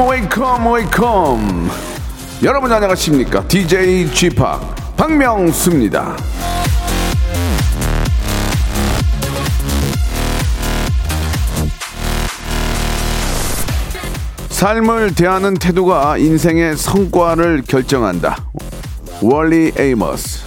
Welcome, welcome. 여러분 안녕하십니까? DJ Chip 박명수입니다. 삶을 대하는 태도가 인생의 성과를 결정한다. 월리 에이머스.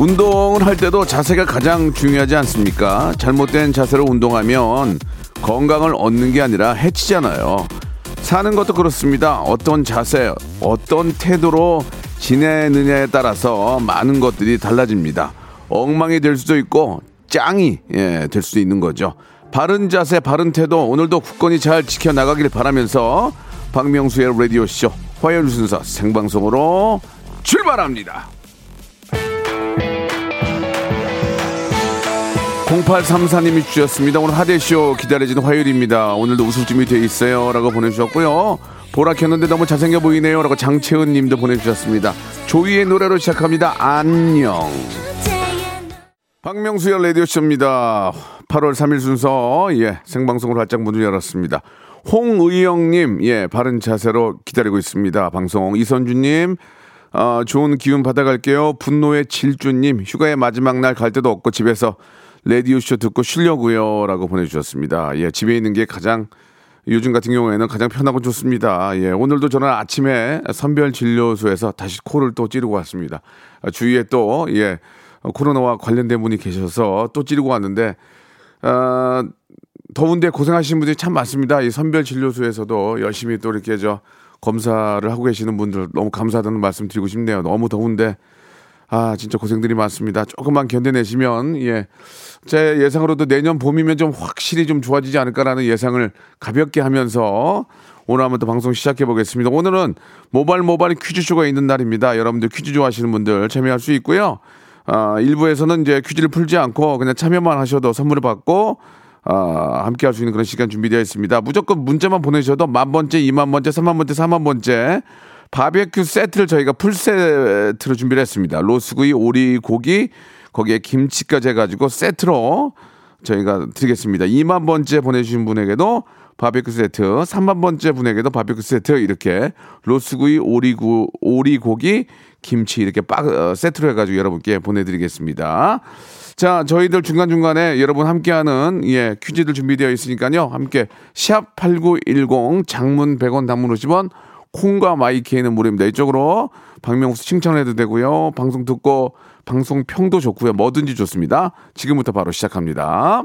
운동을 할 때도 자세가 가장 중요하지 않습니까? 잘못된 자세로 운동하면 건강을 얻는 게 아니라 해치잖아요. 사는 것도 그렇습니다. 어떤 자세, 어떤 태도로 지내느냐에 따라서 많은 것들이 달라집니다. 엉망이 될 수도 있고 짱이 예, 될 수도 있는 거죠. 바른 자세, 바른 태도 오늘도 굳건히 잘 지켜나가길 바라면서 박명수의 라디오 쇼 화요일 순서 생방송으로 출발합니다. 0834님이 주셨습니다. 오늘 하대쇼 기다려지는 화요일입니다. 오늘도 웃을 준비 돼 있어요. 라고 보내주셨고요. 보라 켰는데 너무 잘생겨 보이네요. 라고 장채은 님도 보내주셨습니다. 조이의 노래로 시작합니다. 안녕. 박명수의 라디오쇼입니다. 8월 3일 순서, 예, 생방송으로 활짝 문을 열었습니다. 홍의영님, 예, 바른 자세로 기다리고 있습니다. 방송. 이선주님, 어, 좋은 기운 받아갈게요. 분노의 질주님, 휴가의 마지막 날 갈 데도 없고 집에서 라디오쇼 듣고 쉬려고요. 라고 보내주셨습니다. 예, 집에 있는 게 가장 요즘 같은 경우에는 가장 편하고 좋습니다. 예, 오늘도 저는 아침에 선별 진료소에서 다시 코를 또 찌르고 왔습니다. 아, 주위에 또, 예, 코로나와 관련된 분이 계셔서 또 찌르고 왔는데, 어, 더운데 고생하시는 분들이 참 많습니다. 이 선별 진료소에서도 열심히 또 이렇게 저 검사를 하고 계시는 분들 너무 감사하다는 말씀 드리고 싶네요. 너무 더운데, 아, 진짜 고생들이 많습니다. 조금만 견뎌내시면, 예. 제 예상으로도 내년 봄이면 좀 확실히 좀 좋아지지 않을까라는 예상을 가볍게 하면서 오늘 한번 또 방송 시작해 보겠습니다. 오늘은 모발 모발 퀴즈쇼가 있는 날입니다. 여러분들 퀴즈 좋아하시는 분들 참여할 수 있고요. 아, 일부에서는 이제 퀴즈를 풀지 않고 그냥 참여만 하셔도 선물을 받고 아, 함께 할 수 있는 그런 시간 준비되어 있습니다. 무조건 문자만 보내셔도 만 번째, 이만 번째, 삼만 번째, 사만 번째 바베큐 세트를 저희가 풀 세트로 준비를 했습니다. 로스구이, 오리, 고기, 거기에 김치까지 해가지고 세트로 저희가 드리겠습니다. 2만 번째 보내주신 분에게도 바베큐 세트, 3만 번째 분에게도 바베큐 세트 이렇게 로스구이, 오리구, 오리고기, 김치 이렇게 빡 어, 세트로 해가지고 여러분께 보내드리겠습니다. 자, 저희들 중간중간에 여러분 함께하는 예, 퀴즈들 준비되어 있으니까요. 함께 샵8910 장문 100원 단문 50원 콩과 마이케이는 무료입니다. 이쪽으로 박명수 칭찬해도 되고요. 방송 듣고 방송 평도 좋고요. 뭐든지 좋습니다. 지금부터 바로 시작합니다.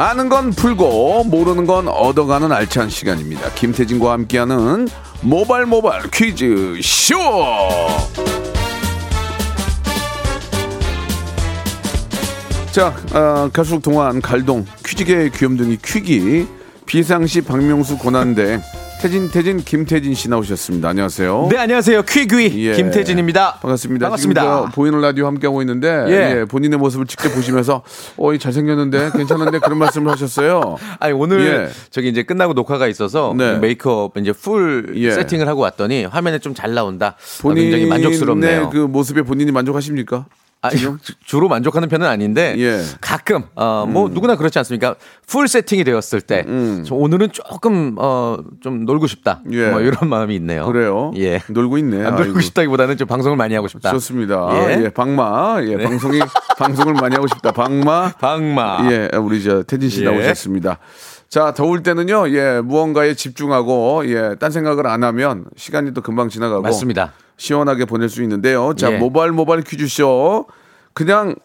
아는 건 풀고 모르는 건 얻어가는 알찬 시간입니다. 김태진과 함께하는 모발 모발 퀴즈 쇼. 자, 어, 가수록 동안 갈동 퀴즈계의 귀염둥이 퀴기 비상시 박명수 고난대 태진 태진 김태진 씨 나오셨습니다. 안녕하세요. 네 안녕하세요 퀴귀 예. 김태진입니다. 반갑습니다. 반갑습니다. 보이는 라디오 함께 하고 있는데 예. 예, 본인의 모습을 직접 보시면서 어, 이 잘생겼는데 괜찮은데 그런 말씀을 하셨어요. 아니 오늘 예. 저기 이제 끝나고 녹화가 있어서 네. 메이크업 이제 풀 예. 세팅을 하고 왔더니 화면에 좀 잘 나온다. 어, 본인의 굉장히 만족스럽네요. 그 모습에 본인이 만족하십니까? 아, 주- 주로 만족하는 편은 아닌데 예. 가끔 어뭐 누구나 그렇지 않습니까? 풀 세팅이 되었을 때저 오늘은 조금 어좀 놀고 싶다. 음. 예. 뭐 이런 마음이 있네요. 그래요. 예. 놀고 있네. 안 놀고. 싶다기보다는 좀 방송을 많이 하고 싶다. 좋습니다. 예. 예, 박마. 예, 방송이 방송을 많이 하고 싶다. 박마. 방마. 예, 우리 저 태진 씨 예. 나오셨습니다. 자, 더울 때는요, 예, 무언가에 집중하고, 예, 딴 생각을 안 하면 시간이 또 금방 지나가고. 맞습니다. 시원하게 보낼 수 있는데요. 자, 예. 모바일 모바일 퀴즈쇼. 그냥,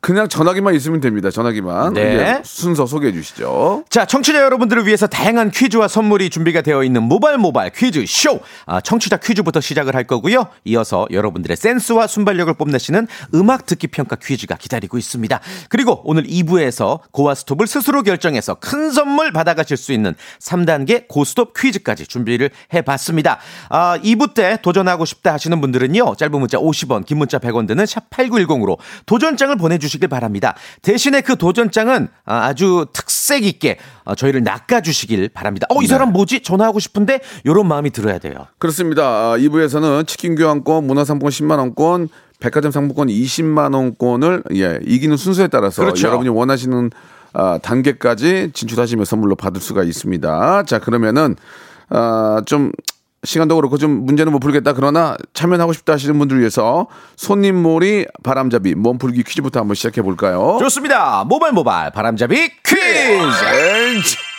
그냥 전화기만 있으면 됩니다. 전화기만. 네. 예, 순서 소개해 주시죠. 자, 청취자 여러분들을 위해서 다양한 퀴즈와 선물이 준비가 되어 있는 모바일 모바일 퀴즈 쇼. 아, 청취자 퀴즈부터 시작을 할 거고요. 이어서 여러분들의 센스와 순발력을 뽐내시는 음악 듣기 평가 퀴즈가 기다리고 있습니다. 그리고 오늘 2부에서 고와 스톱을 스스로 결정해서 큰 선물 받아가실 수 있는 3단계 고스톱 퀴즈까지 준비를 해봤습니다. 아, 2부 때 도전하고 싶다 하시는 분들은요. 짧은 문자 50원, 긴 문자 100원 드는 샵 8910으로 도전장을 보내주시 길 바랍니다. 대신에 그 도전장은 아, 아주 특색 있게 어, 저희를 낚아주시길 바랍니다. 어, 이 사람 뭐지? 전화하고 싶은데 이런 마음이 들어야 돼요. 그렇습니다. 아, 2부에서는 치킨 교환권, 문화상품권 10만 원권, 백화점 상품권 20만 원권을 예, 이기는 순서에 따라서 그렇죠. 여러분이 원하시는 아, 단계까지 진출하시면 선물로 받을 수가 있습니다. 자, 그러면은, 아, 좀, 시간도 그렇고 좀 문제는 못 풀겠다. 그러나 참여하고 싶다 하시는 분들 위해서 손님몰이 바람잡이 몸풀기 퀴즈부터 한번 시작해 볼까요? 좋습니다. 모바일 모바일 바람잡이 퀴즈!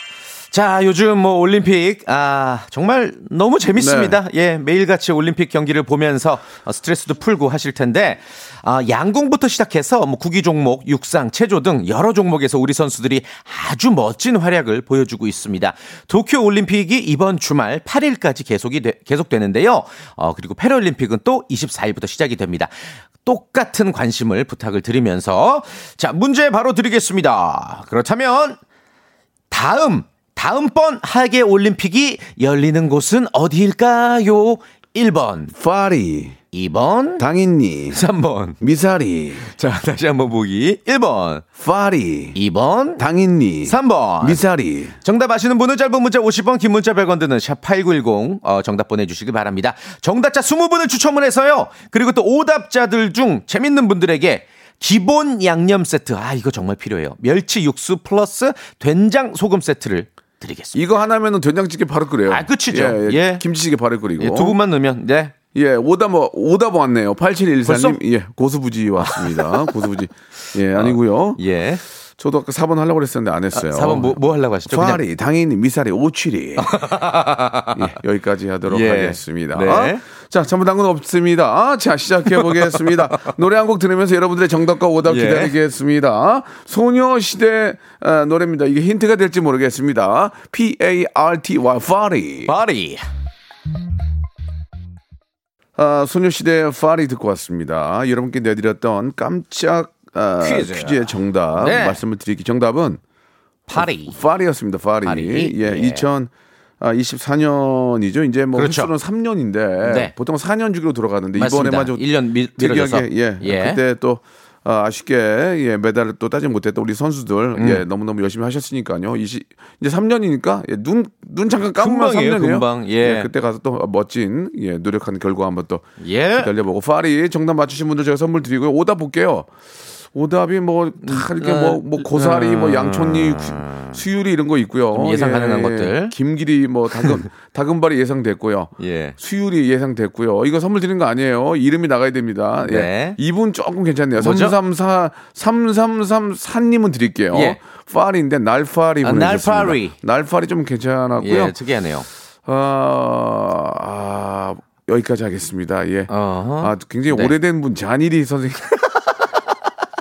자, 요즘 뭐 올림픽 아, 정말 너무 재밌습니다. 예, 매일같이 올림픽 경기를 보면서 어, 스트레스도 풀고 하실 텐데 아, 양궁부터 시작해서 뭐 구기 종목, 육상, 체조 등 여러 종목에서 우리 선수들이 아주 멋진 활약을 보여주고 있습니다. 도쿄 올림픽이 이번 주말 8일까지 계속이 되- 계속되는데요. 어, 그리고 패럴림픽은 또 24일부터 시작이 됩니다. 똑같은 관심을 부탁을 드리면서 자, 문제 바로 드리겠습니다. 그렇다면 다음 다음번 하계 올림픽이 열리는 곳은 어디일까요? 1번, 파리, 2번, 당인니, 3번. 미사리, 자, 다시 한번 보기. 1번, 파리, 2번, 당인니, 3번. 미사리. 정답 아시는 분은 짧은 문자 50원, 긴 문자 100원 드는 샵8910 어, 정답 보내주시기 바랍니다. 정답자 20분을 추첨을 해서요. 그리고 또 오답자들 중 재밌는 분들에게 기본 양념 세트. 아, 이거 정말 필요해요. 멸치 육수 플러스 된장 소금 세트를 드리겠습니다. 이거 하나면은 된장찌개 바로 끓여요. 아, 끝이죠. 예, 예. 예. 김치찌개 바로 끓이고. 예, 두 분만 넣으면, 네. 예, 오답 뭐 오답 왔네요. 벌써? 8714님. 예, 고수부지 왔습니다. 고수부지. 예, 아니고요. 예. 저도 아까 4번 하려고 그랬었는데 안 했어요. 4번 뭐, 뭐 하려고 하시죠? 그냥 파리, 당연히 미사리, 오칠이. 예, 여기까지 하도록 예. 하겠습니다. 네. 자, 잘못한 건 없습니다. 자, 시작해 보겠습니다. 노래 한 곡 들으면서 여러분들의 정답과 오답 예. 기다리겠습니다. 소녀시대 아, 노래입니다. 이게 힌트가 될지 모르겠습니다. P-A-R-T-Y, 파리. 파리. 아, 소녀시대 파리 듣고 왔습니다. 여러분께 내드렸던 깜짝 아, 퀴즈. 퀴즈의 정답 네. 말씀을 드릴게요. 정답은 파리. 파리였습니다. 파리. 파리. 예, 예. 2024년이죠. 이제 뭐 그렇죠. 횟수는 3년인데 네. 보통 4년 주기로 돌아가는데 맞습니다. 이번에만 좀 1년 미. 특이하게 예, 예. 그때 또 아, 아쉽게 예, 메달을 또 따지 못했던 우리 선수들 음. 예, 너무너무 열심히 하셨으니까요. 이시, 이제 3년이니까 예, 눈, 눈 잠깐 감으면 금방이에요, 3년이에요. 금방. 예. 그때 가서 또 멋진 예, 노력하는 결과 한번 또 예. 기다려보고 파리 정답 맞추신 분들 제가 선물 드리고요. 오답 볼게요. 오답이 뭐 다 이렇게 뭐, 뭐 고사리, 뭐 양촌리, 수- 수유리 이런 거 있고요. 좀 예상 가능한 것들. 김길이 뭐 다금 다금발이 예상됐고요. 예. 수율이 예상됐고요. 이거 선물 드리는 거 아니에요. 이름이 나가야 됩니다. 예. 네. 이분 조금 괜찮네요. 뭐죠? 334 3334님은 드릴게요. 예. 파리인데 날파리 아, 보내주셨습니다. 날파리. 날파리 좀 괜찮았고요. 예, 특이하네요. 아, 아, 여기까지 하겠습니다. 예. 어허. 아, 굉장히 네. 오래된 분 잔일이 선생님.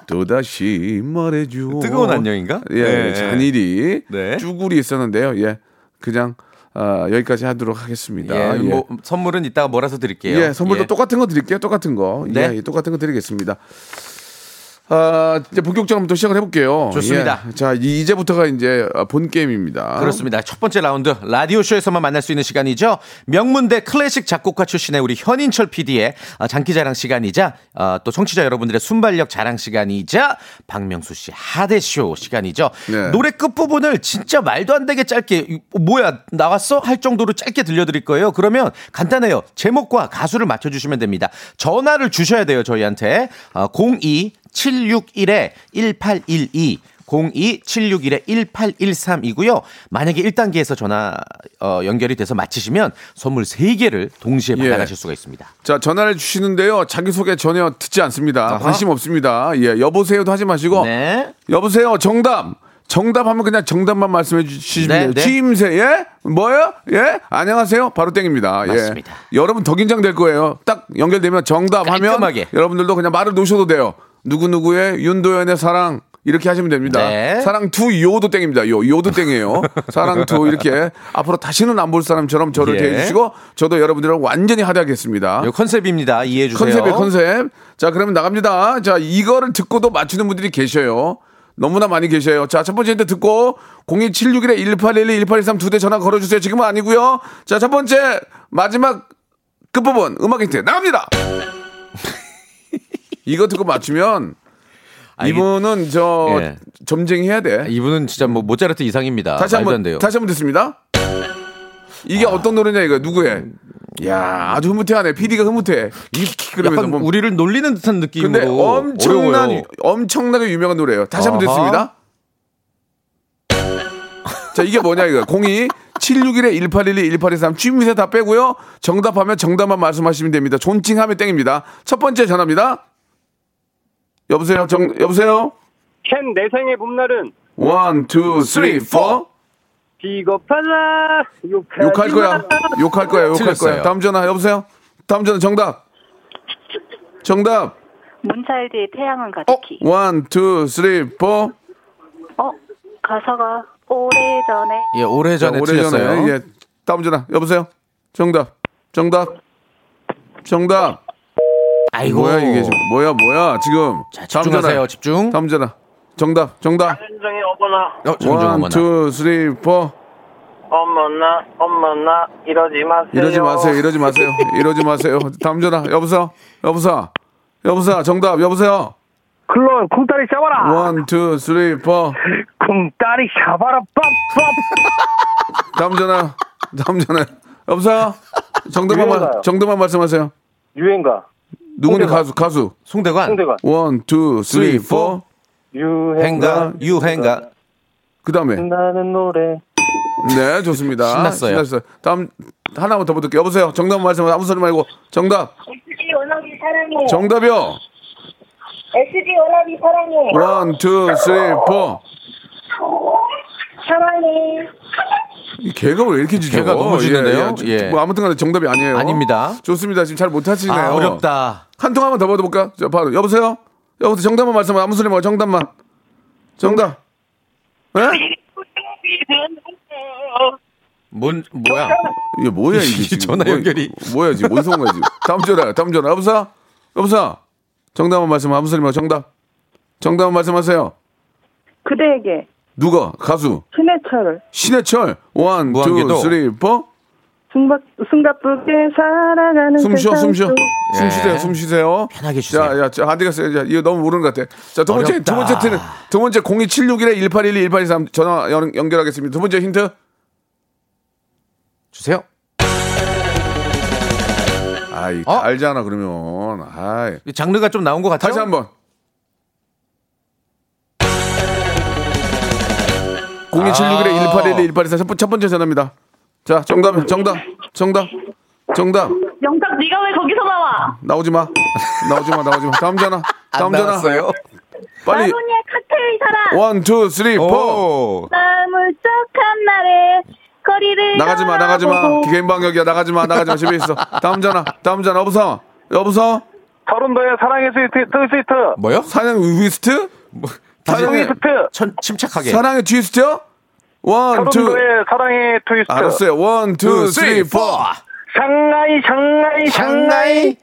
또다시 말해줘. 뜨거운 안녕인가? 예, 네. 잔일이 네. 쭈구리 있었는데요. 예, 그냥 아, 여기까지 하도록 하겠습니다. 예, 예. 뭐 선물은 이따가 몰아서 드릴게요. 예, 선물도 예. 똑같은 거 드릴게요. 똑같은 거. 네. 예, 똑같은 거 드리겠습니다. 아, 이제 본격적으로 또 시작을 해볼게요. 좋습니다. 예. 자, 이- 이제부터가 이제 본 게임입니다. 그렇습니다. 첫 번째 라운드 라디오 쇼에서만 만날 수 있는 시간이죠. 명문대 클래식 작곡가 출신의 우리 현인철 PD의 장기자랑 시간이자 어, 또 청취자 여러분들의 순발력 자랑 시간이자 박명수 씨 하대쇼 시간이죠. 네. 노래 끝 부분을 진짜 말도 안 되게 짧게 이- 뭐야 나왔어 할 정도로 짧게 들려드릴 거예요. 그러면 간단해요. 제목과 가수를 맞춰주시면 됩니다. 전화를 주셔야 돼요 저희한테 어, 02 761에 1812 02-761에 1813이고요. 만약에 1단계에서 전화 어, 연결이 돼서 마치시면 선물 3개를 동시에 예. 받아가실 수가 있습니다. 자, 전화를 주시는데요. 자기소개 전혀 듣지 않습니다. 아하. 관심 없습니다. 예, 여보세요도 하지 마시고. 네. 여보세요, 정답. 정답하면 그냥 정답만 말씀해 주시면 네, 돼요. 네. 추임새, 예? 뭐요? 예? 안녕하세요? 바로 땡입니다. 맞습니다. 예. 여러분 더 긴장될 거예요. 딱 연결되면 정답하면. 여러분들도 그냥 말을 놓으셔도 돼요. 누구 누구의 윤도현의 사랑. 이렇게 하시면 됩니다. 네. 사랑 two 요도 땡입니다. 요 요도 땡이에요. 사랑 two 이렇게 앞으로 다시는 안 볼 사람처럼 저를 예. 대해 주시고 저도 여러분들이랑 완전히 하대하겠습니다. 이 컨셉입니다. 이해해 주세요. 컨셉이 컨셉. 자, 그러면 나갑니다. 자, 이거를 듣고도 맞추는 분들이 계셔요. 너무나 많이 계셔요. 자, 첫 번째 힌트 듣고 02761에 1812, 1823두 대 전화 걸어주세요. 지금은 아니고요. 자, 첫 번째 마지막 끝부분 음악 힌트 나갑니다. 이거 듣고 맞추면 아, 이분은 저 예. 점쟁이 해야 돼. 이분은 진짜 뭐 모차르트 이상입니다. 다시 한번. 다시 한번 듣습니다. 이게 어떤 노래냐 이거 누구의? 야 아주 흐뭇해하네. PD가 흐뭇해. 이 그러면서 약간 뭐 우리를 놀리는 듯한 느낌으로 근데 엄청난 어려워요. 엄청나게 유명한 노래예요. 다시 한번 아하. 듣습니다. 자 이게 뭐냐 이거 02 761에 1812 1823 추임새 다 빼고요. 정답하면 정답만 말씀하시면 됩니다. 존칭하면 땡입니다. 첫 번째 전화입니다. 여보세요. 정 여보세요. 캔 내 생애 봄날은 one, two, three, four. 비겁하다 욕하지 욕할 거야. 마. 욕할 거야. 욕할 틀렸어요. 거야. 다음 전화 여보세요. 다음 전화 정답. 정답. 문차일드의 태양은 어? 가득히. one, two, three, four. 어? 가사가 오래전에 예, 오래전에 틀렸어요. 예. 다음 전화. 여보세요. 정답. 정답. 정답. 아이고. 뭐야 이게 지금. 뭐야 뭐야 지금. 자, 다음 집중하세요. 전화. 집중. 다음 전화. 정답. 정답. 현정의 어머나 어, one, 어머나. two, three, four. 어머나 어머나 이러지 마세요 이러지 마세요. 이러지 마세요. 이러지 마세요. 다음 전화. 여보세요. 여보세요. 여보세요. 정답. 여보세요. 클론 쿵따리 샤바라 one, two, three, four. 쿵따리 샤바라 빰 빰 다음 전화. 다음 전화. 여보세요. 정답만 말. 정답만 말씀하세요. 유행가 누구니 가수 가수. 송대관. 송대관 one, two, three, four. 유행가 행가 유행가. 그 다음에 나는 노래 네, 좋습니다. 신났어요. 신났어요. 다음 하나만 더 붙을게요. 여보세요. 정답 말씀 아무 소리 말고 정답. SG 워너비 사랑해. 정답이요. SG 워너비 사랑해. one, two, three, four. 사랑해. 이 개가 왜 이렇게 짖어? 개가 너무? 예, 예. 예. 뭐 아무튼 간에 정답이 아니에요. 아닙니다. 좋습니다. 지금 잘 못하시네요. 아, 어렵다. 한 통 한번 더 받아볼까? 자, 바로 여보세요. 여보세요. 정답만 말씀 아무 소리 말고 정답만. 정답. 예? 뭔 뭐야? 이게 뭐야 이게 이 지금? 전화 뭐- 연결이. 뭐 야 지금 뭔 소리야 지금? 다음 전화. 다음 전화. 여보세요. 여보세요. 정답만 말씀 아무 소리 말고 정답. 정답만 말씀하세요. 그대에게 누가 가수 신해철 신해철 one, two, 무한궤도. three, four. 숨바, 숨가쁘게 살아가는 숨 쉬어, 숨 쉬어. 속숨 예. 쉬세요, 숨 쉬세요. 편하게 쉬세요. 자, 야, 자, 어디 갔어요? 자, 이거 너무 모르는 것 같아. 자, 두 번째, 어렵다. 두 번째 힌트, 두 번째 02761에 1812, 1823 전화 연, 연결하겠습니다. 두 번째 힌트. 주세요. 아이, 어? 알잖아, 그러면. 아이. 이 장르가 좀 나온 것 같아요. 다시 한 번. 02761에 1812, 1824 첫, 번- 첫 번째 전화입니다. 자, 정답, 정답, 정답, 정답. 영탁 네가 왜 거기서 나와? 나오지 마. 나오지 마, 나오지 마. 다음 전화. 다음 전화. 나왔어요. 빨리. 마로니에의 칵테일 사랑. one, two, three, four. 오. 마음 울적한 날에 거리를 나가지 마, 나가지 마. 개인 방역이야. 나가지 마, 나가지 마. 집에 있어. 다음 전화, 다음 전화. 여보세요? 여보세요? 설운도의 사랑의 스위트 트위스트 뭐요? 사냥 위스트? 사랑의, 트위스트 천, 침착하게. 사랑의 트위스트요? one, two. 설운도의 사랑의 트위스트 알았어요. one, two, three, four. 샹하이 샹하이 샹하이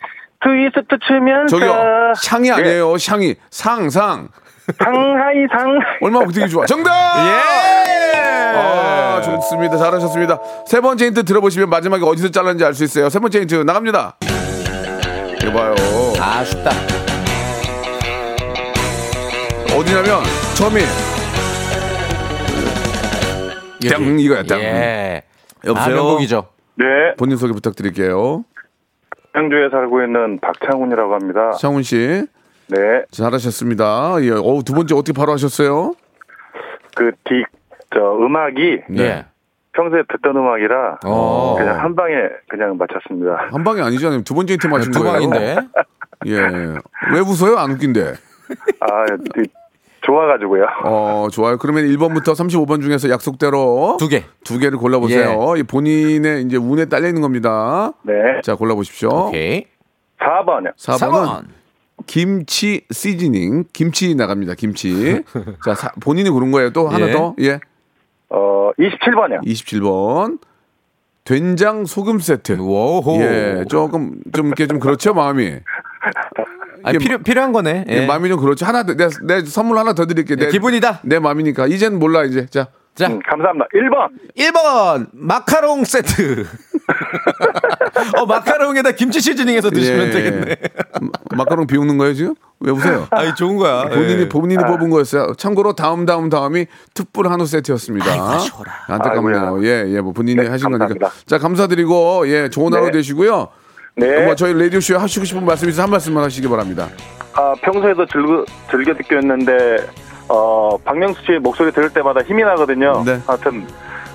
트위스트 추면서 저기요. 샹이 예. 아니에요. 샹이. 상, 상. 상하이 상 얼마나 되게 좋아. 정답! 예. 아, 좋습니다. 잘하셨습니다. 세 번째 힌트 들어보시면 마지막에 어디서 잘랐는지 알 수 있어요. 세 번째 힌트 나갑니다. 이봐요. 아, 쉽다. 어디냐면 처음이 땡 이거야 땡. 예. 여보세요. 아, 명곡이죠. 네 본인 소개 부탁드릴게요. 청주에 살고 있는 박창훈이라고 합니다 창훈 씨 네 잘하셨습니다. 예. 어우 두 번째 어떻게 바로 하셨어요? 그 딕 저 음악이 예. 평소에 듣던 음악이라 어. 그냥 한 방에 그냥 맞췄습니다. 한 방이 아니잖아요. 두 번째 힌트 맞춘 두 거예요. 방인데. 예. 왜 웃어요? 안 웃긴데. 아, 그 좋아가지고요. 어, 좋아요. 그러면 1번부터 35번 중에서 약속대로 두 개. 두 개를 골라보세요. 이 본인의 이제 운에 딸려 있는 겁니다. 네. 자, 골라보십시오. 오케이. 4번이요. 4번은 사 번. 김치 시즈닝. 김치 나갑니다. 김치. 자, 사- 본인이 고른 거예요. 또 하나 예. 더. 예. 어, 27번이요. 27번. 된장 소금 세트. 오호. 예, 조금 좀 이렇게 좀 그렇죠 마음이. 아, 이게 필요 필요한 거네. 예. 예, 마음이 좀 그렇죠. 하나 더, 내, 내 선물 하나 더 드릴게. 내, 기분이다. 내 마음이니까. 이젠 몰라 이제. 자, 자, 음, 감사합니다. 1번. 1번 마카롱 세트. 어, 마카롱에다 김치 시즈닝해서 드시면 예. 되겠네. 마- 마카롱 비우는 거예요 지금? 왜 웃어요? 아이 좋은 거야. 본인이 예. 본인이 뽑은 거였어요. 참고로 다음 다음 다음이 특불 한우 세트였습니다. 안타깝네요. 아이고야. 예, 예, 뭐 본인이 네, 하신 감사합니다. 거니까. 자, 감사드리고 예, 좋은 하루 네. 되시고요. 네. 뭐 저희 라디오 쇼에 하시고 싶은 말씀 있으면 한 말씀만 하시기 바랍니다. 아, 평소에도 즐겨, 즐겨 듣고 있는데, 어, 박명수 씨 목소리 들을 때마다 힘이 나거든요. 네. 하여튼,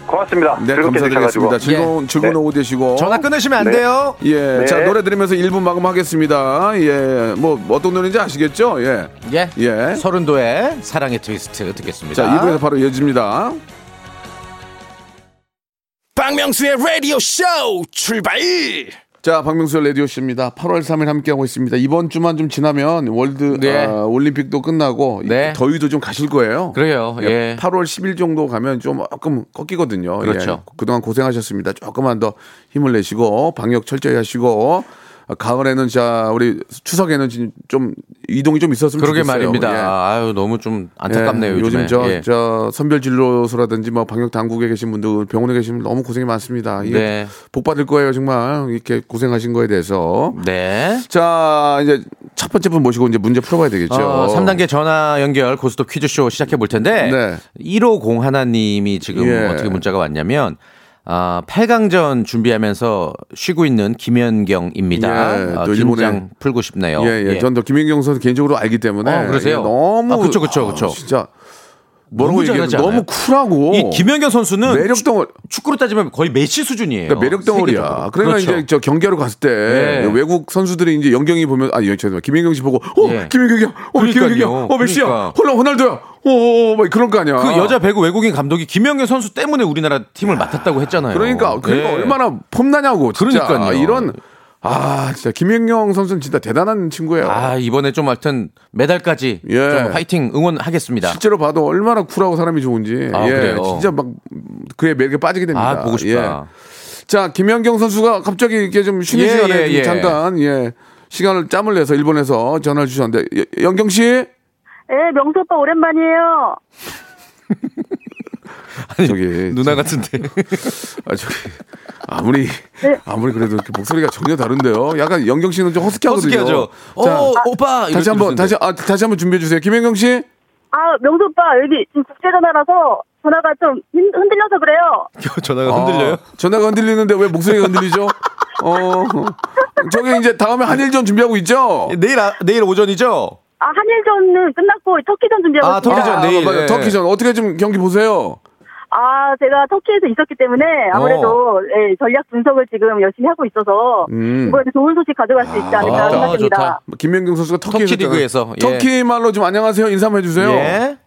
고맙습니다. 네, 즐겁게 감사드리겠습니다. 즐거운 즐거운 네. 오후 되시고. 전화 끊으시면 안 네. 돼요. 예, 네. 자 노래 들으면서 1분 마감하겠습니다. 예, 뭐 어떤 노래인지 아시겠죠? 예, 예. 예. 설운도의 사랑의 트위스트 듣겠습니다. 자 2부에서 바로 이어집니다. 박명수의 라디오 쇼 출발 자, 박명수의 라디오 쇼입니다. 8월 3일 함께하고 있습니다. 이번 주만 좀 지나면 월드 네. 아, 올림픽도 끝나고 네. 더위도 좀 가실 거예요. 그래요. 예. 8월 10일 정도 가면 좀 조금 꺾이거든요. 그렇죠. 예. 그동안 고생하셨습니다. 조금만 더 힘을 내시고 방역 철저히 하시고 아, 가을에는 자 우리 추석에는 진- 좀 이동이 좀 있었으면 그러게 좋겠어요. 말입니다. 예. 아유 너무 좀 안타깝네요. 예. 요즘 저, 예. 저 선별 진료소라든지 뭐 방역 당국에 계신 분들 병원에 계신 분들 너무 고생이 많습니다. 이게 네. 복 받을 거예요 정말 이렇게 고생하신 거에 대해서. 네. 자 이제 첫 번째 분 모시고 이제 문제 풀어봐야 되겠죠. 어, 3단계 전화 연결 고스톱 퀴즈쇼 시작해 볼 텐데 네. 150 하나님이 지금 예. 어떻게 문자가 왔냐면 아, 8강전 준비하면서 쉬고 있는 김연경입니다. 예, 아, 또 일본에- 풀고 싶네요. 예, 예. 전더 김연경 선수 개인적으로 알기 때문에 어, 그러세요? 예, 너무 아, 그쵸, 그쵸, 그쵸. 아, 진짜 뭐라고 얘기해 너무? 쿨하고 이 김연경 선수는 매력 덩어리 축구로 따지면 거의 메시 수준이에요. 그러니까 매력 덩어리야. 그러면 그렇죠. 이제 저 경기하러 갔을 때 네. 외국 선수들이 이제 영경이 보면 아니 죄송합니다. 김연경 씨 보고 어 예. 김연경이야, 어. 김연경이야, 어 메시야, 그러니까. 홀라 호날두야, 어뭐 그럴 거 아니야. 그 여자 배구 외국인 감독이 김연경 선수 때문에 우리나라 팀을 맡았다고 했잖아요. 그러니까 그러니까 예. 얼마나 폼나냐고. 진짜. 그러니까요. 이런 아 진짜 김연경 선수는 진짜 대단한 친구예요. 아 이번에 좀 하여튼 메달까지 예. 좀 파이팅 응원하겠습니다. 실제로 봐도 얼마나 쿨하고 사람이 좋은지. 아, 예, 그래요? 진짜 막 그의 매력에 빠지게 됩니다. 아 보고 싶다. 예. 자, 김연경 선수가 갑자기 이렇게 좀 쉬는 예, 시간에 예, 좀 예. 잠깐 예 시간을 짬을 내서 일본에서 전화를 주셨는데 여- 연경 씨 예, 명수 오빠 오랜만이에요. 저기 누나 같은데. 아, 저기 아무리 네. 아무리 그래도 목소리가 전혀 다른데요. 약간 연경 씨는 좀 허스키하거든요. 허스키하죠. 자, 어 오빠 다시 한번. 다시 아 다시 한번 준비해 주세요. 김연경 씨. 아, 명수 오빠 여기 지금 국제 전화라서 전화가 좀 흔- 흔들려서 그래요. 전화가 흔들려요? 아, 전화가 흔들리는데 왜 목소리가 흔들리죠? 어. 저기 이제 다음에 한일전 준비하고 있죠? 내일 아, 내일 오전이죠? 아, 한일전은 끝났고 터키전 준비하고 아, 있습니다. 터키전 내일. 맞아요. 예. 터키전 어떻게 좀 경기 보세요? 아, 제가 터키에서 있었기 때문에 아무래도 예, 전략 분석을 지금 열심히 하고 있어서 음. 이번에 좋은 소식 가져갈 수 있지 않을까 아, 생각됩니다. 좋다. 김연경 선수가 터키 있었잖아요. 리그에서, 예. 터키 말로 좀 안녕하세요 인사 한번 해주세요. 예.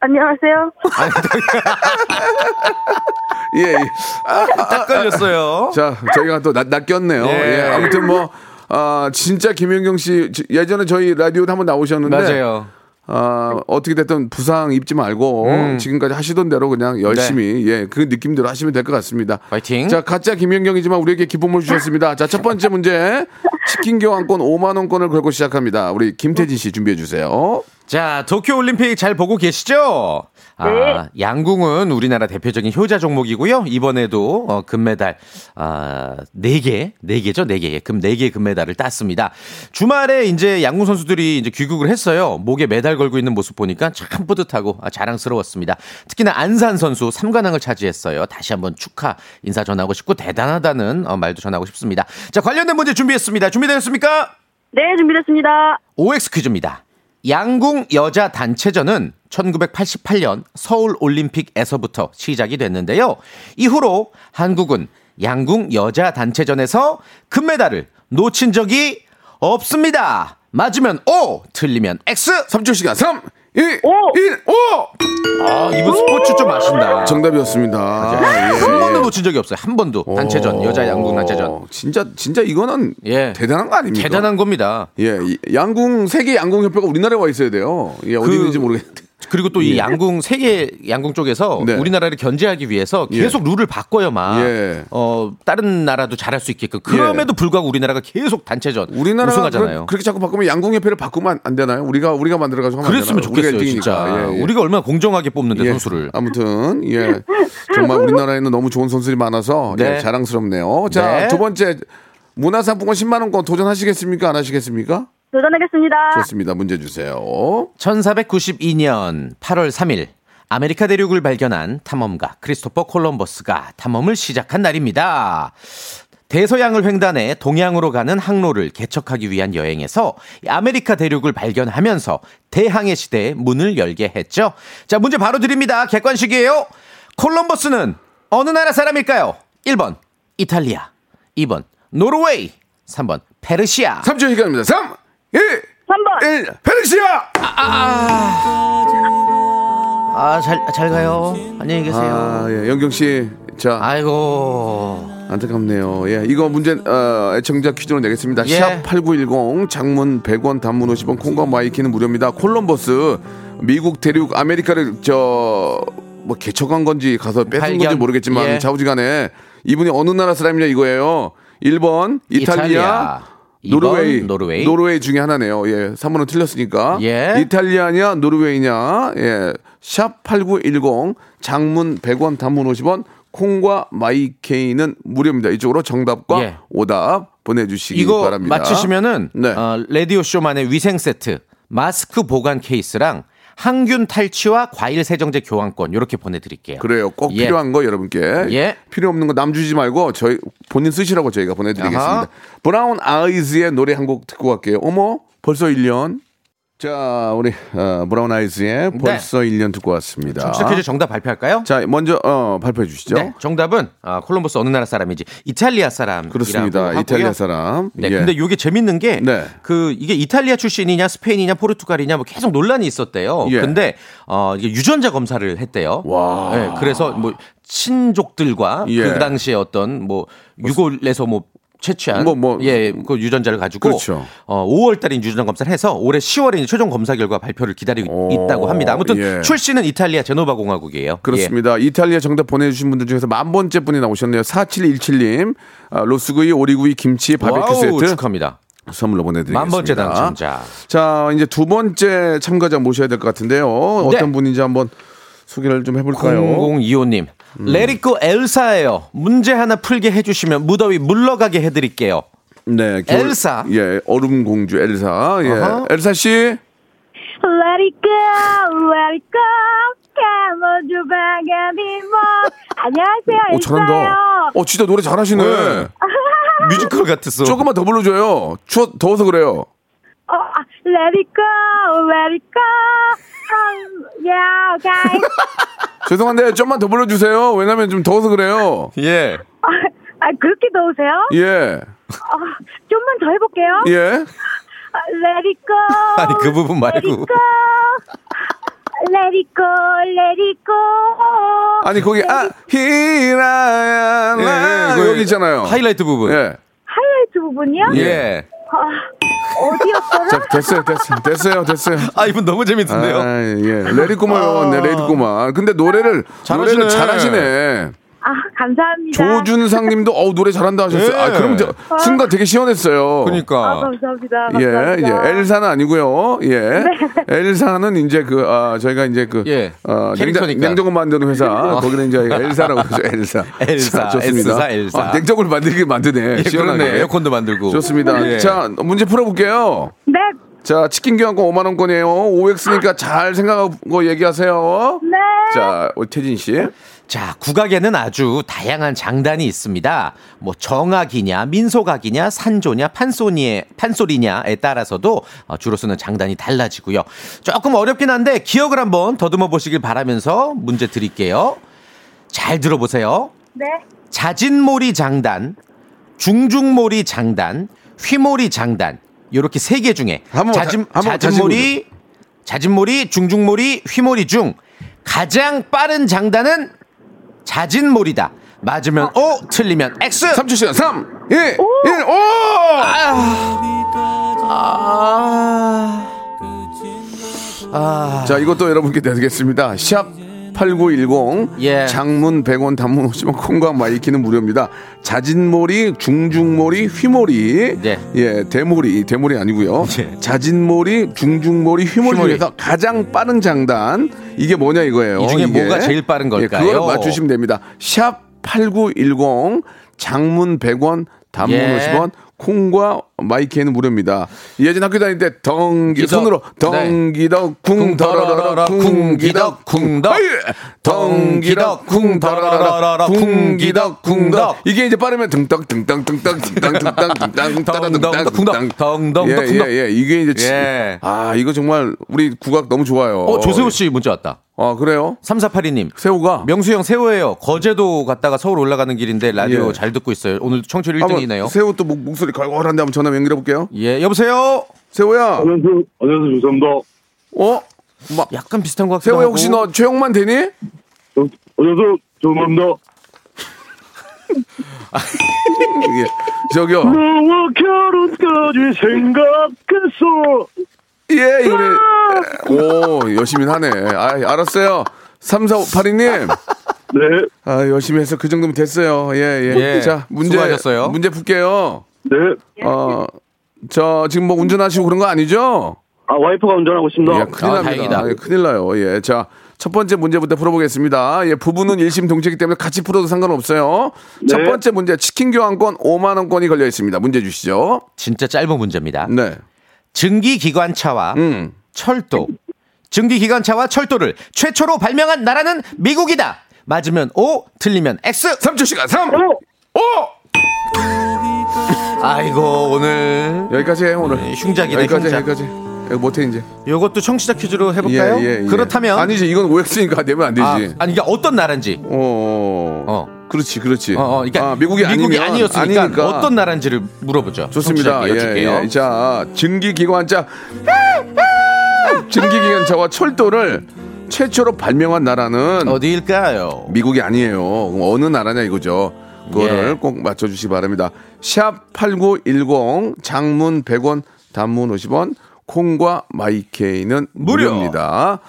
안녕하세요. 예. 예. 딱 걸렸어요. 자 저희가 또 낚, 낚였네요. 예. 예. 아무튼 뭐 아, 진짜 김연경 씨 지- 예전에 저희 라디오도 한번 나오셨는데 맞아요. 아, 어떻게 됐든 부상 입지 말고 음. 지금까지 하시던 대로 그냥 열심히 예, 그 느낌대로 하시면 될 것 같습니다. 파이팅. 자, 가짜 김연경이지만 우리에게 기쁨을 주셨습니다. 자, 첫 번째 문제. 치킨 교환권 5만 원권을 걸고 시작합니다. 우리 김태진 씨 준비해 주세요. 자, 도쿄 올림픽 잘 보고 계시죠? 아, 네. 양궁은 우리나라 대표적인 효자 종목이고요. 이번에도 어, 금메달 아, 4개, 4개죠? 4개. 금 4개 금메달을 땄습니다. 주말에 이제 양궁 선수들이 이제 귀국을 했어요. 목에 메달 걸고 있는 모습 보니까 참 뿌듯하고 아, 자랑스러웠습니다. 특히나 안산 선수 3관왕을 차지했어요. 다시 한번 축하 인사 전하고 싶고 대단하다는 어, 말도 전하고 싶습니다. 자, 관련된 문제 준비했습니다. 준비되셨습니까? 네, 준비됐습니다. OX 퀴즈입니다. 양궁 여자 단체전은 1988년 서울 올림픽에서부터 시작이 됐는데요. 이후로 한국은 양궁 여자 단체전에서 금메달을 놓친 적이 없습니다. 맞으면 O, 틀리면 X. 3초 시간 3, 2, 오! 1, 5! 아, 이분 스포츠 좀 아신다. 정답이었습니다. 예, 한 번도 예. 놓친 적이 없어요. 한 번도. 단체전, 오, 여자 양궁 단체전. 진짜, 진짜 이거는 예. 대단한 거 아닙니까? 대단한 겁니다. 예, 이 양궁, 세계 양궁협회가 우리나라에 와 있어야 돼요. 예, 어디 그- 있는지 모르겠는데. 그리고 또이 양궁 세계 양궁 쪽에서 네. 우리나라를 견제하기 위해서 예. 계속 룰을 바꿔요, 막. 예. 어, 다른 나라도 잘할 수 있게끔. 그럼에도 불구하고 우리나라가 계속 단체전 우리나라가 우승하잖아요. 그렇게 자꾸 바꾸면 양궁협회를 바꾸면 안- 안 되나요? 우리가, 우리가 만들어 가지고 하면 안 그랬으면? 우리가 좋겠어요, 일등이니까. 진짜. 예, 예. 우리가 얼마나 공정하게 뽑는데 예. 선수를. 아무튼 예 정말 우리나라에는 너무 좋은 선수들이 많아서 예, 네. 자랑스럽네요. 자 네. 두 번째 문화상품권 10만 원권 도전하시겠습니까? 안 하시겠습니까? 도전하겠습니다. 좋습니다. 문제 주세요. 1492년 8월 3일 아메리카 대륙을 발견한 탐험가 크리스토퍼 콜럼버스가 탐험을 시작한 날입니다. 대서양을 횡단해 동양으로 가는 항로를 개척하기 위한 여행에서 이 아메리카 대륙을 발견하면서 대항해 시대의 문을 열게 했죠. 자, 문제 바로 드립니다. 객관식이에요. 콜럼버스는 어느 나라 사람일까요? 1번 이탈리아, 2번 노르웨이, 3번 페르시아. 3초 시간입니다. 3, 2, 3번. 1, 페르시아! 아, 잘, 잘 가요. 안녕히 계세요. 아, 예, 영경 씨. 자, 아이고. 안타깝네요. 예, 이거 문제, 어, 애청자 퀴즈로 내겠습니다. 예. 샵8910, 장문 100원, 단문 50원, 콩과 마이케이는 무료입니다. 콜럼버스, 미국 대륙 아메리카를, 저, 뭐, 개척한 건지 가서 뺏은 발견. 건지 모르겠지만, 예. 좌우지간에 이분이 어느 나라 사람이냐 이거예요. 1번, 이탈리아, 이탈리아. 노르웨이, 이번 노르웨이. 중에 하나네요. 예, 3번은 틀렸으니까. 예. 이탈리아냐, 노르웨이냐, 예, 샵8910, 장문 100원, 단문 50원, 콩과 마이케이는 무료입니다. 이쪽으로 정답과 예. 오답 보내주시기 이거 바랍니다. 맞추시면은 네. 어, 라디오 쇼만의 위생 세트, 마스크 보관 케이스랑 항균 탈취와 과일 세정제 교환권 이렇게 보내드릴게요. 그래요. 꼭 예. 필요한 거 여러분께 예. 필요 없는 거 남 주지 말고 저희 본인 쓰시라고 저희가 보내드리겠습니다. 아하. 브라운 아이즈의 노래 한 곡 듣고 갈게요. 어머 벌써 1년. 자 우리 어, 브라운 아이즈의 벌써 1년 듣고 왔습니다. 청취자 퀴즈 정답 발표할까요? 자 먼저 어, 발표해 주시죠. 네, 정답은 아, 콜럼버스 어느 나라 사람인지 이탈리아 사람 그렇습니다. 이탈리아 사람. 네, 예. 근데 이게 재밌는 게그 네. 이게 이탈리아 출신이냐 스페인이냐 포르투갈이냐 뭐 계속 논란이 있었대요. 예. 근데 어 이게 유전자 검사를 했대요. 와. 네, 그래서 뭐 친족들과 예. 그 당시에 어떤 뭐 유골에서 뭐 채취한 뭐, 뭐. 예, 그 유전자를 가지고 그렇죠. 어 5월 달에 유전자 검사를 해서 올해 10월에 이제 최종 검사 결과 발표를 기다리고 오, 있다고 합니다. 아무튼 예. 출신은 이탈리아 제노바 공화국이에요. 그렇습니다. 이탈리아 정답 보내주신 분들 중에서 만 번째 분이 나오셨네요. 4717님. 아, 로스구이, 오리구이, 김치, 예. 바베큐 와우, 세트 축하합니다. 선물로 보내드리겠습니다. 만 번째 당첨자. 자, 이제 두 번째 참가자 모셔야 될 것 같은데요. 어떤 네. 분인지 한번 소개를 좀 해볼까요? 0025님. 음. 레리코 엘사예요. 문제 하나 풀게 해주시면 무더위 물러가게 해드릴게요. 네, 엘사. 예, 얼음 공주 엘사. 예, 어허. 엘사 씨. Let it go, let it go. 감아줘 바가비모. 안녕하세요. 오, 잘한다. 어, 진짜 노래 잘하시네. 네. 뮤지컬 같았어. 조금만 더 불러줘요. 추워, 더워서 그래요. 어, 아, let it go, let it go. Um, yeah, guys. 죄송한데 좀만 더 불러주세요. 왜냐면 좀 더워서 그래요. 예. 아, 아, 그렇게 더우세요? 예, 아, 좀만 더 해볼게요. 예. 아, let it go. 아니, 그 부분 Let it 말고. go. Let it go, let it go. 아니 거기 아 히라야 나그 여기 있잖아요. 하이라이트 부분. 예. 하이라이트 부분이요? 예. 아, 어디였더라? 자, 됐어요, 됐어요, 됐어요, 됐어요. 아, 이분 너무 재밌던데요? 아, 예. 레디꼬만, 네, 레디꼬만. 근데 노래를, 잘하시네. 노래를 잘하시네. 아, 감사합니다. 조준상 님도, 어우, 노래 잘한다 하셨어요. 예. 아, 그럼 저, 순간 되게 시원했어요. 아, 그러니까. 감사합니다. 예, 감사합니다. 예. 엘사는 아니고요. 예. 엘사는 이제 그, 아, 저희가 이제 그, 예. 어, 냉장. 냉장고 만드는 회사. 거기는 이제 엘사라고 그러죠, 엘사. 엘사, 자, 좋습니다. 엘사, 엘사. 아, 냉장고를 만들게 만드네. 예, 시원하게. 그러네. 에어컨도 만들고. 좋습니다. 예. 자, 문제 풀어 볼게요. 네, 자, 치킨 교환권 5만 원권이에요. OX니까 잘 생각하고 얘기하세요. 네. 자, 우리 태진 씨. 자, 국악에는 아주 다양한 장단이 있습니다. 뭐 정악이냐, 민속악이냐, 산조냐, 판소니 판소리냐에 따라서도 어, 주로 쓰는 장단이 달라지고요. 조금 어렵긴 한데 기억을 한번 더듬어 보시길 바라면서 문제 드릴게요. 잘 들어보세요. 네. 자진몰이 장단, 중중몰이 장단, 휘몰이 장단. 요렇게 세 개 중에 한번 자진 자진몰이, 자진몰이, 중중몰이, 휘몰이 중 가장 빠른 장단은 자진몰이다. 맞으면 O, 틀리면 X. 3초 시간 3 2 1 오! 아, 자, 이것도 여러분께 드리겠습니다. 샵 8910 예. 장문 100원 단문 50원 콩과 마이케이는 무료입니다. 자진몰이, 중중몰이, 휘몰이. 네. 예, 대몰이, 대몰이 아니고요. 예. 자진몰이, 중중몰이, 휘몰이 휘몰이. 중에서 가장 빠른 장단 이게 뭐냐 이거예요. 이 중에 이게. 뭐가 제일 빠른 걸까요? 예, 그걸 맞추시면 됩니다. 샵8910 장문 100원 단문 예. 50원 콩과 마이케이는 무료입니다. 예전 학교 다닐 때 덩기. 손으로 덩기덕 쿵 더러러러 쿵기덕 쿵덕 덩기덕 쿵 더러러러 쿵기덕 쿵덕 이게 이제 빠르면 등떡 등땅 등땅 등땅 따라 등땅 덩덩 쿵덕, 덩덩 예, 쿵덕. 예, 예. 이게 이제 치- 예. 아 이거 정말 우리 국악 너무 좋아요. 어, 조세호 씨 문자 왔다. 아 그래요? 3482님. 새우가 명수 형 새우예요. 거제도 갔다가 서울 올라가는 길인데 라디오 예. 잘 듣고 있어요. 오늘 청취율 한번 1등이네요. 새우 또 목, 목소리 걸걸한데 한번 전화 연결해 볼게요. 예, 여보세요. 새우야. 안녕하세요. 안녕하세요. 죄송합니다. 어? 막 약간 비슷한 것 같기도 새우야 하고. 혹시 너 최영만 되니? 안녕하세요. 죄송합니다. 예. 저기요. 너와 결혼까지 생각했어. 예, 이거는 오 열심히 하네. 아, 알았어요. 3482님. 네. 아, 열심히 해서 그 정도면 됐어요. 예, 예. 예, 자, 문제 수고하셨어요. 문제 풀게요. 네. 어, 저 지금 뭐 운전하시고 그런 거 아니죠? 아, 와이프가 운전하고 있습니다. 예, 큰일 아, 납니다. 다행이다. 예, 큰일 나요. 예. 자, 첫 번째 문제부터 풀어보겠습니다. 예, 부부는 일심 동체이기 때문에 같이 풀어도 상관없어요. 첫 번째 문제, 치킨 교환권 5만원권이 걸려 있습니다. 문제 주시죠. 진짜 짧은 문제입니다. 네. 증기기관차와 음. 철도. 증기기관차와 철도를 최초로 발명한 나라는 미국이다. 맞으면 O, 틀리면 X. 3초 시간 3! 어? 5! 아이고 오늘 여기까지 해요, 오늘. 네, 흉작이네, 여기까지, 흉작. 여기까지. 이거 못해, 이제. 요것도 청취자 퀴즈로 해볼까요? 그렇다면 아니지, 이건 OX니까 내면 안 아, 되지. 아 니 이게 어떤 나라인지 어, 어. 그렇지, 그렇지. 어, 어, 그러니까 아, 미국이, 아니면 아니었으니까 아니니까. 어떤 나라인지를 물어보죠. 좋습니다. 예, 예. 자, 증기기관차. 증기기관차와 철도를 최초로 발명한 나라는 어디일까요? 미국이 아니에요. 그럼 어느 나라냐 이거죠. 그거를 예. 꼭 맞춰주시기 바랍니다. 샵 8910 장문 100원 단문 50원 콩과 마이케이는 무료. 무료입니다.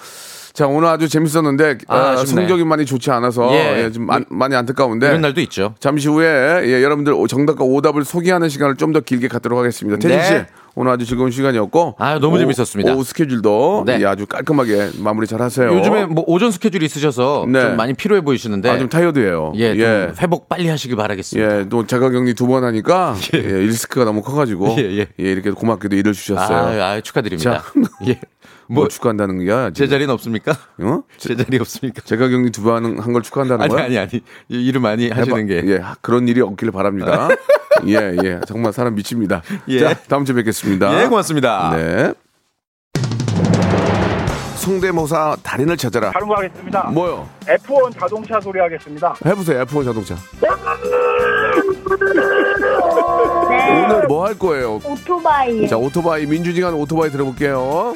자 오늘 아주 재밌었는데 아, 아. 성적이 많이 좋지 않아서 예. 예, 좀 마- 많이 안타까운데 이런 날도 있죠. 잠시 후에 예, 여러분들 정답과 오답을 소개하는 시간을 좀 더 길게 갖도록 하겠습니다. 태진 네. 씨 오늘 아주 즐거운 시간이었고 아유, 너무 재밌었습니다. 오후 스케줄도 네. 예, 아주 깔끔하게 마무리 잘 하세요. 요즘에 뭐 오전 스케줄이 있으셔서 네. 좀 많이 피로해 보이시는데 아, 좀 타이어드예요. 예, 좀 회복 빨리 하시길 바라겠습니다. 예, 또 자가격리 두 번 하니까 예, 리스크가 너무 커가지고 예, 예, 예. 이렇게 고맙게도 일을 주셨어요. 아유, 아유, 축하드립니다. 자. 예. 뭐, 뭐 축하한다는 거야? 제 자리는 없습니까? 어? 제 자리 없습니까? 자가격리 두번 한 걸 축하한다는 아니 거야? 아니 아니 이 일을 많이 하시는 게 예, 그런 일이 없기를 바랍니다. 예, 예, 정말 사람 미칩니다. 예. 자, 다음 주에 뵙겠습니다. 예, 고맙습니다. 네. 성대모사 달인을 찾아라. 다른 거 하겠습니다. 뭐요? F1 자동차 소리 하겠습니다. 해보세요, F1 자동차. 네. 오늘 뭐 할 거예요? 오토바이. 자, 오토바이, 민주지간 오토바이 들어볼게요.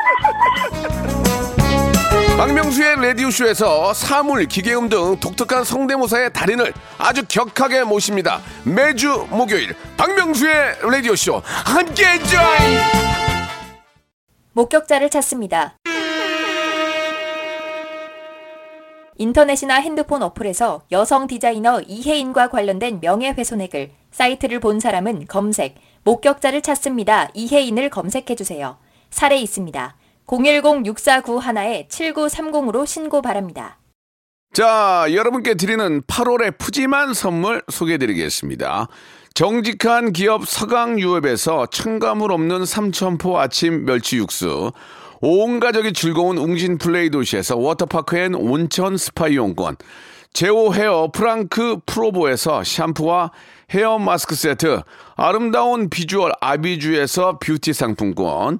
박명수의 라디오쇼에서 사물, 기계음 등 독특한 성대모사의 달인을 아주 격하게 모십니다. 매주 목요일 박명수의 라디오쇼 함께해 죠잉! 목격자를 찾습니다. 인터넷이나 핸드폰 어플에서 여성 디자이너 이혜인과 관련된 명예훼손액을 사이트를 본 사람은 검색, 목격자를 찾습니다. 이혜인을 검색해주세요. 사례 있습니다. 010-6491-7930으로 신고 바랍니다. 자, 여러분께 드리는 8월의 푸짐한 선물 소개해 드리겠습니다. 정직한 기업 서강유업에서 첨가물 없는 삼천포 아침 멸치 육수, 온 가족이 즐거운 웅진 플레이 도시에서 워터파크 and 온천 스파 이용권, 제오 헤어 프랑크 프로보에서 샴푸와 헤어 마스크 세트, 아름다운 비주얼 아비주에서 뷰티 상품권,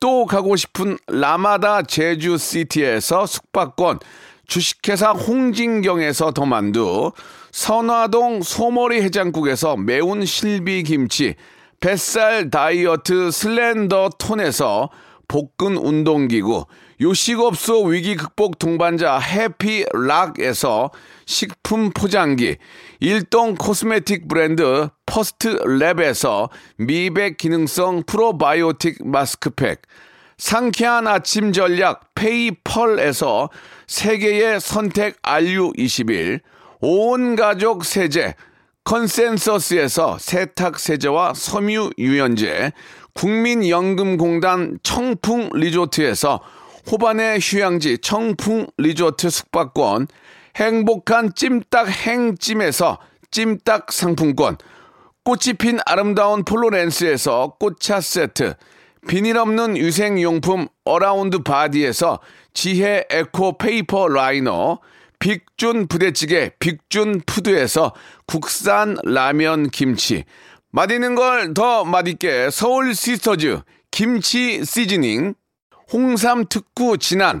또 가고 싶은 라마다 제주시티에서 숙박권, 주식회사 홍진경에서 더만두, 선화동 소머리 해장국에서 매운 실비김치, 뱃살 다이어트 슬렌더 톤에서 복근 운동기구, 요식업소 위기 극복 동반자 해피락에서 식품 포장기, 일동 코스메틱 브랜드 퍼스트 랩에서 미백 기능성 프로바이오틱 마스크팩, 상쾌한 아침 전략 페이펄에서 세계의 선택 RU21, 온 가족 세제 컨센서스에서 세탁 세제와 섬유 유연제, 국민연금공단 청풍 리조트에서 호반의 휴양지 청풍 리조트 숙박권, 행복한 찜닭 행찜에서 찜닭 상품권, 꽃이 핀 아름다운 플로렌스에서 꽃차 세트, 비닐 없는 위생용품 어라운드 바디에서 지혜 Eco Paper Liner, 빅준 부대찌개 빅준 푸드에서 국산 라면 김치, 맛있는 걸 더 맛있게 서울 시스터즈 김치 seasoning, 홍삼 특구 진한,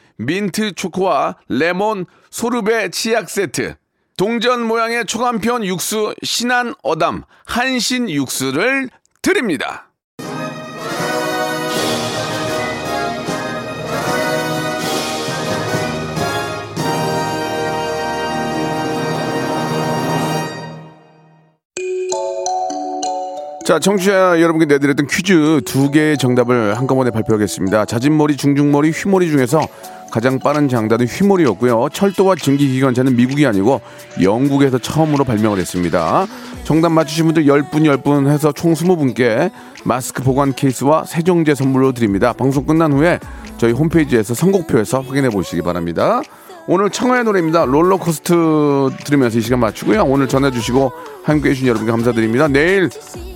민트 초코와 레몬 소르베 치약 세트, 동전 모양의 초간편 육수 신한 어담 한신 육수를 드립니다. 자, 청취자 여러분께 내드렸던 퀴즈 두 개의 정답을 한꺼번에 발표하겠습니다. 자진모리, 중중모리, 휘모리 중에서 가장 빠른 장단은 휘모리였고요. 철도와 증기기관차는 미국이 아니고 영국에서 처음으로 발명을 했습니다. 정답 맞추신 분들 10분 10분 해서 총 20분께 마스크 보관 케이스와 세정제 선물로 드립니다. 방송 끝난 후에 저희 홈페이지에서 선곡표에서 확인해 보시기 바랍니다. 오늘 청하의 노래입니다. 롤러코스터 들으면서 이 시간 맞추고요. 오늘 전해주시고 함께 해 주신 여러분께 감사드립니다. 내일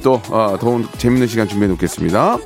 또 어, 더운 재밌는 시간 준비해 놓겠습니다.